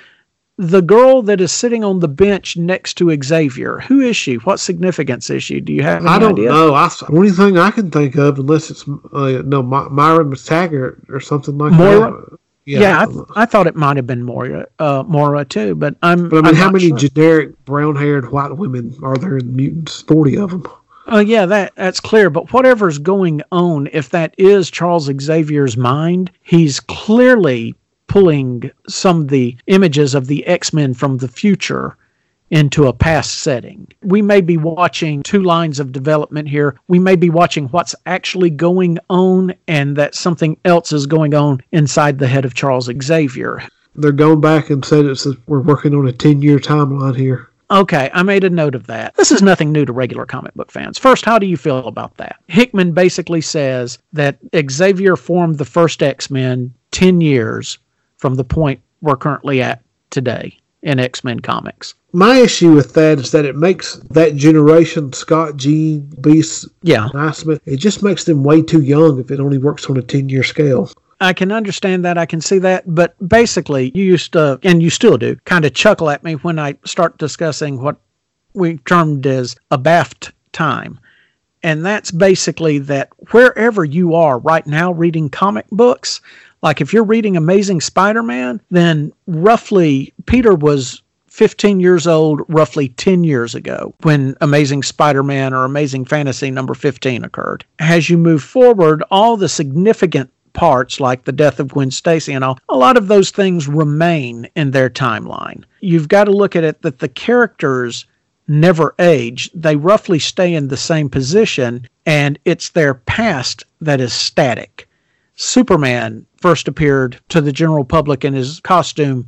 The girl that is sitting on the bench next to Xavier, who is she? What significance is she? Do you have any
I don't
idea?
know. I, the only thing I can think of, unless it's uh, no My, Myra MacTaggert or something like
Moira?
that.
Yeah, yeah I, th- I, thought it might have been Moira, uh, Moira too, but I'm.
But I mean,
I'm
how many
sure.
generic brown-haired white women are there in mutants? Forty of them.
Oh uh, yeah, that that's clear. But whatever's going on, if that is Charles Xavier's mind, he's clearly pulling some of the images of the X Men from the future into a past setting. We may be watching two lines of development here. We may be watching what's actually going on and that something else is going on inside the head of Charles Xavier.
They're going back and said it's we're working on a 10 year timeline here.
Okay, I made a note of that. This is nothing new to regular comic book fans. First, how do you feel about that? Hickman basically says that Xavier formed the first X Men 10 years from the point we're currently at today in X Men comics.
My issue with that is that it makes that generation, Scott G, Beast,
yeah,
it just makes them way too young if it only works on a 10 year scale.
I can understand that. I can see that. But basically, you used to, and you still do, kind of chuckle at me when I start discussing what we termed as a BAFT time. And that's basically that wherever you are right now reading comic books, like if you're reading Amazing Spider Man, then roughly Peter was 15 years old, roughly 10 years ago, when Amazing Spider Man or Amazing Fantasy number 15 occurred. As you move forward, all the significant parts, like the death of Gwen Stacy and all, a lot of those things remain in their timeline. You've got to look at it that the characters never age, they roughly stay in the same position, and it's their past that is static. Superman first appeared to the general public in his costume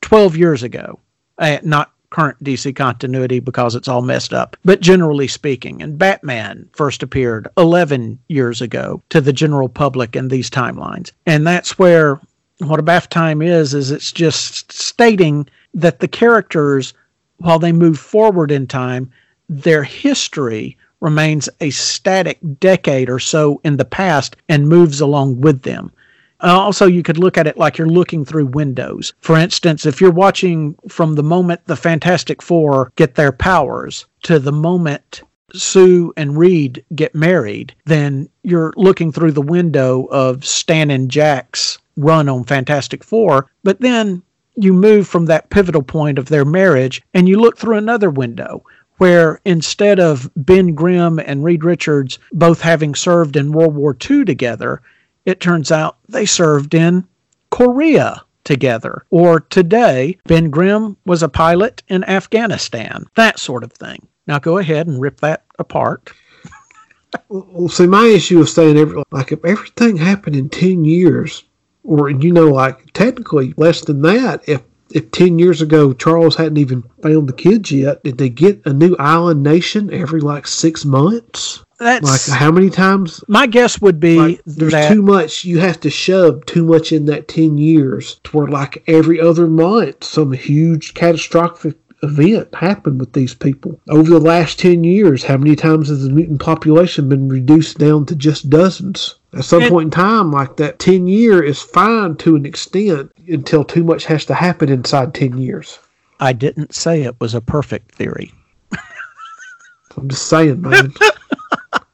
12 years ago. Uh, not current DC continuity because it's all messed up, but generally speaking. And Batman first appeared 11 years ago to the general public in these timelines. And that's where what a BAFT time is, is it's just stating that the characters, while they move forward in time, their history remains a static decade or so in the past and moves along with them. Uh, also, you could look at it like you're looking through windows. For instance, if you're watching from the moment the Fantastic Four get their powers to the moment Sue and Reed get married, then you're looking through the window of Stan and Jack's run on Fantastic Four. But then you move from that pivotal point of their marriage and you look through another window where instead of Ben Grimm and Reed Richards both having served in World War II together, it turns out they served in Korea together. Or today, Ben Grimm was a pilot in Afghanistan, that sort of thing. Now go ahead and rip that apart.
well, see, my issue is saying every, like if everything happened in 10 years, or, you know, like technically less than that, if if 10 years ago Charles hadn't even found the kids yet, did they get a new island nation every like six months?
That's
like how many times?
My guess would be
like, there's
that,
too much. You have to shove too much in that 10 years to where like every other month some huge catastrophic event happened with these people. Over the last 10 years, how many times has the mutant population been reduced down to just dozens? At some point in time, like that 10 year is fine to an extent until too much has to happen inside 10 years.
I didn't say it was a perfect theory.
I'm just saying, man.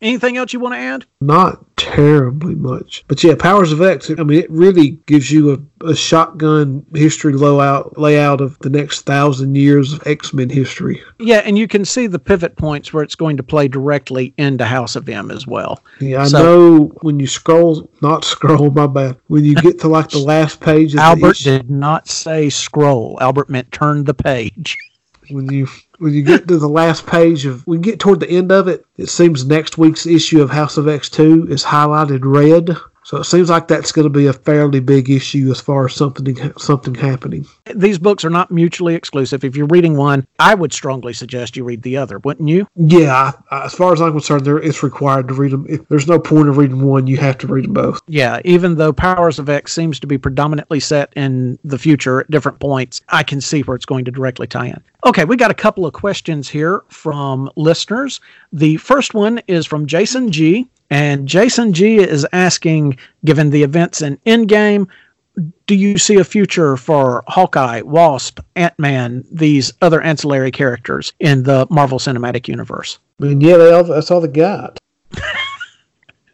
Anything else you want to add?
Not terribly much. But yeah, Powers of X, I mean, it really gives you a, a shotgun history layout, layout of the next thousand years of X Men history.
Yeah, and you can see the pivot points where it's going to play directly into House of M as well.
Yeah, I so, know when you scroll, not scroll, my bad. When you get to like the last page of
Albert did not say scroll. Albert meant turn the page.
When you when you get to the last page of we get toward the end of it, it seems next week's issue of House of X2 is highlighted red. So it seems like that's going to be a fairly big issue as far as something something happening.
These books are not mutually exclusive. If you're reading one, I would strongly suggest you read the other, wouldn't you?
Yeah, as far as I'm concerned, there it's required to read them. If there's no point of reading one, you have to read them both.
Yeah, even though Powers of X seems to be predominantly set in the future at different points, I can see where it's going to directly tie in. Okay, we got a couple of questions here from listeners. The first one is from Jason G. And Jason G is asking, given the events in Endgame, do you see a future for Hawkeye, Wasp, Ant Man, these other ancillary characters in the Marvel Cinematic Universe?
I mean, yeah, they all, that's all they got.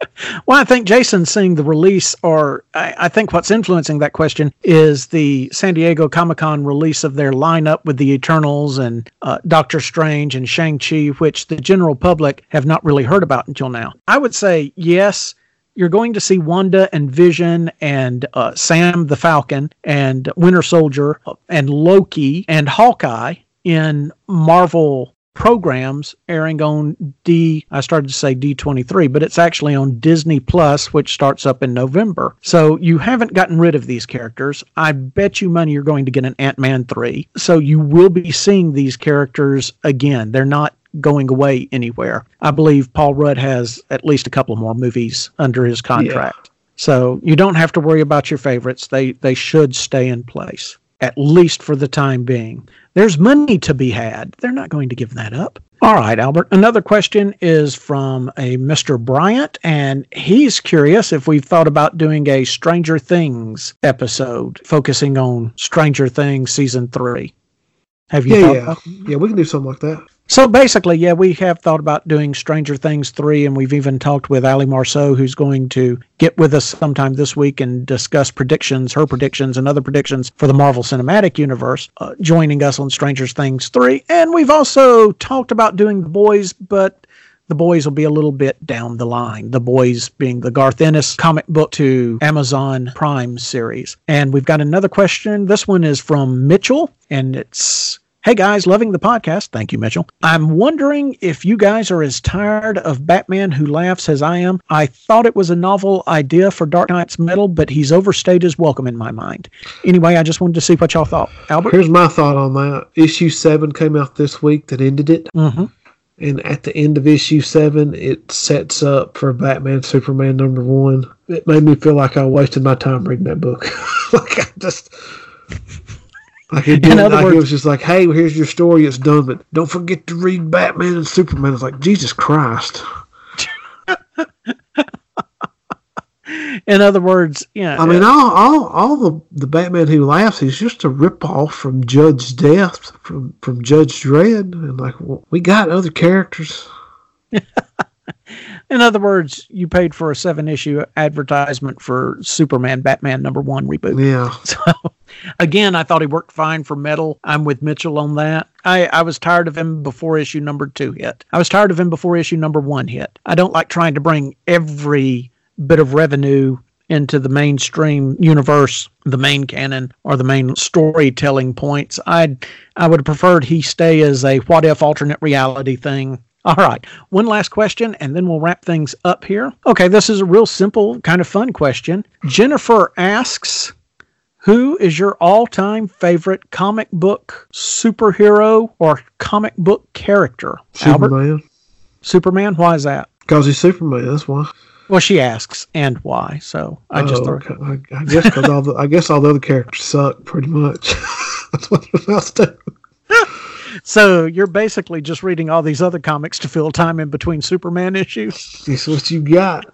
well, I think Jason seeing the release, or I, I, think what's influencing that question is the San Diego Comic Con release of their lineup with the Eternals and uh, Doctor Strange and Shang-Chi, which the general public have not really heard about until now. I would say yes. You're going to see Wanda and Vision and uh, Sam the Falcon and Winter Soldier and Loki and Hawkeye in Marvel programs airing on D I started to say D23 but it's actually on Disney Plus which starts up in November. So you haven't gotten rid of these characters. I bet you money you're going to get an Ant-Man 3. So you will be seeing these characters again. They're not going away anywhere. I believe Paul Rudd has at least a couple more movies under his contract. Yeah. So you don't have to worry about your favorites. They they should stay in place at least for the time being. There's money to be had. They're not going to give that up. All right, Albert. Another question is from a Mr. Bryant, and he's curious if we've thought about doing a Stranger Things episode focusing on Stranger Things season three. Have you?
Yeah, yeah, yeah. We can do something like that.
So basically, yeah, we have thought about doing Stranger Things 3, and we've even talked with Ali Marceau, who's going to get with us sometime this week and discuss predictions, her predictions, and other predictions for the Marvel Cinematic Universe, uh, joining us on Stranger Things 3. And we've also talked about doing The Boys, but the boys will be a little bit down the line. The boys being the Garth Ennis comic book to Amazon Prime series. And we've got another question. This one is from Mitchell, and it's Hey guys, loving the podcast. Thank you, Mitchell. I'm wondering if you guys are as tired of Batman Who Laughs as I am. I thought it was a novel idea for Dark Nights Metal, but he's overstayed his welcome in my mind. Anyway, I just wanted to see what y'all thought. Albert?
Here's my thought on that. Issue 7 came out this week that ended it.
Mm-hmm.
And at the end of issue 7, it sets up for Batman Superman number 1. It made me feel like I wasted my time reading that book. like I just like it, did, like words, it was just like, hey, here's your story. It's done, but don't forget to read Batman and Superman. It's like Jesus Christ.
In other words, yeah.
I mean, all all all the the Batman who laughs is just a ripoff from Judge Death from from Judge Dredd, and like well, we got other characters.
In other words, you paid for a seven issue advertisement for Superman Batman number one reboot.
Yeah.
So again, I thought he worked fine for metal. I'm with Mitchell on that. I, I was tired of him before issue number two hit. I was tired of him before issue number one hit. I don't like trying to bring every bit of revenue into the mainstream universe, the main canon, or the main storytelling points. I'd I would have preferred he stay as a what if alternate reality thing all right, one last question and then we'll wrap things up here. Okay, this is a real simple, kind of fun question. Jennifer asks, who is your all time favorite comic book superhero or comic book character?
Superman.
Albert? Superman? Why is that?
Because he's Superman, that's why.
Well, she asks, and why? So I just oh,
okay. I, I, guess because all the I guess all the other characters suck pretty much. that's what they're supposed to do.
So you're basically just reading all these other comics to fill time in between Superman issues.
That's what you got.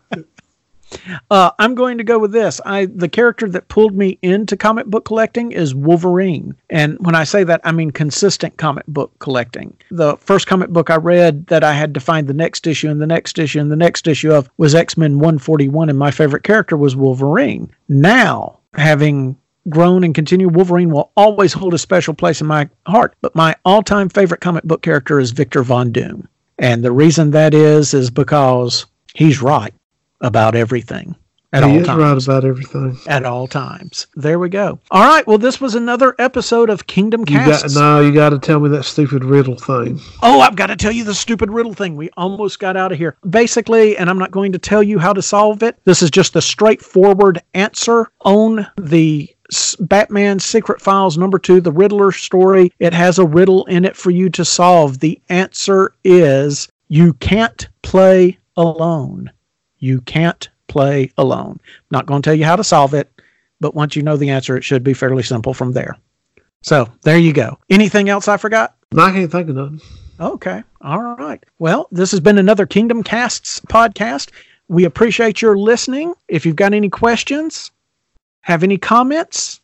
Uh, I'm going to go with this. I the character that pulled me into comic book collecting is Wolverine, and when I say that, I mean consistent comic book collecting. The first comic book I read that I had to find the next issue and the next issue and the next issue of was X Men 141, and my favorite character was Wolverine. Now, having grown and continued, Wolverine will always hold a special place in my heart. But my all-time favorite comic book character is Victor Von Doom. And the reason that is is because he's right about everything at
he
all
is
times.
right about everything.
At all times. There we go. All right. Well, this was another episode of Kingdom Casts.
no. You got to tell me that stupid riddle thing.
Oh, I've got to tell you the stupid riddle thing. We almost got out of here. Basically, and I'm not going to tell you how to solve it. This is just the straightforward answer on the Batman Secret Files number two, the Riddler story. It has a riddle in it for you to solve. The answer is you can't play alone. You can't play alone. Not going to tell you how to solve it, but once you know the answer, it should be fairly simple from there. So there you go. Anything else I forgot?
No, I can't think of nothing.
Okay. All right. Well, this has been another Kingdom Casts podcast. We appreciate your listening. If you've got any questions, have any comments,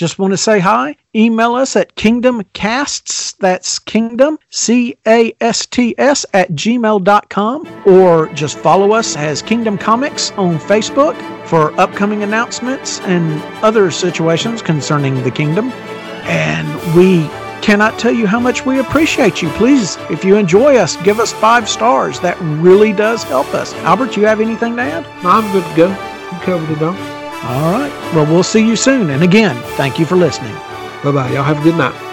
just want to say hi, email us at kingdomcasts, that's kingdom, C A S T S, at gmail.com, or just follow us as Kingdom Comics on Facebook for upcoming announcements and other situations concerning the kingdom. And we cannot tell you how much we appreciate you. Please, if you enjoy us, give us five stars. That really does help us. Albert, you have anything to add?
No, I'm good to go. You covered it all.
All right. Well, we'll see you soon. And again, thank you for listening.
Bye bye. Y'all have a good night.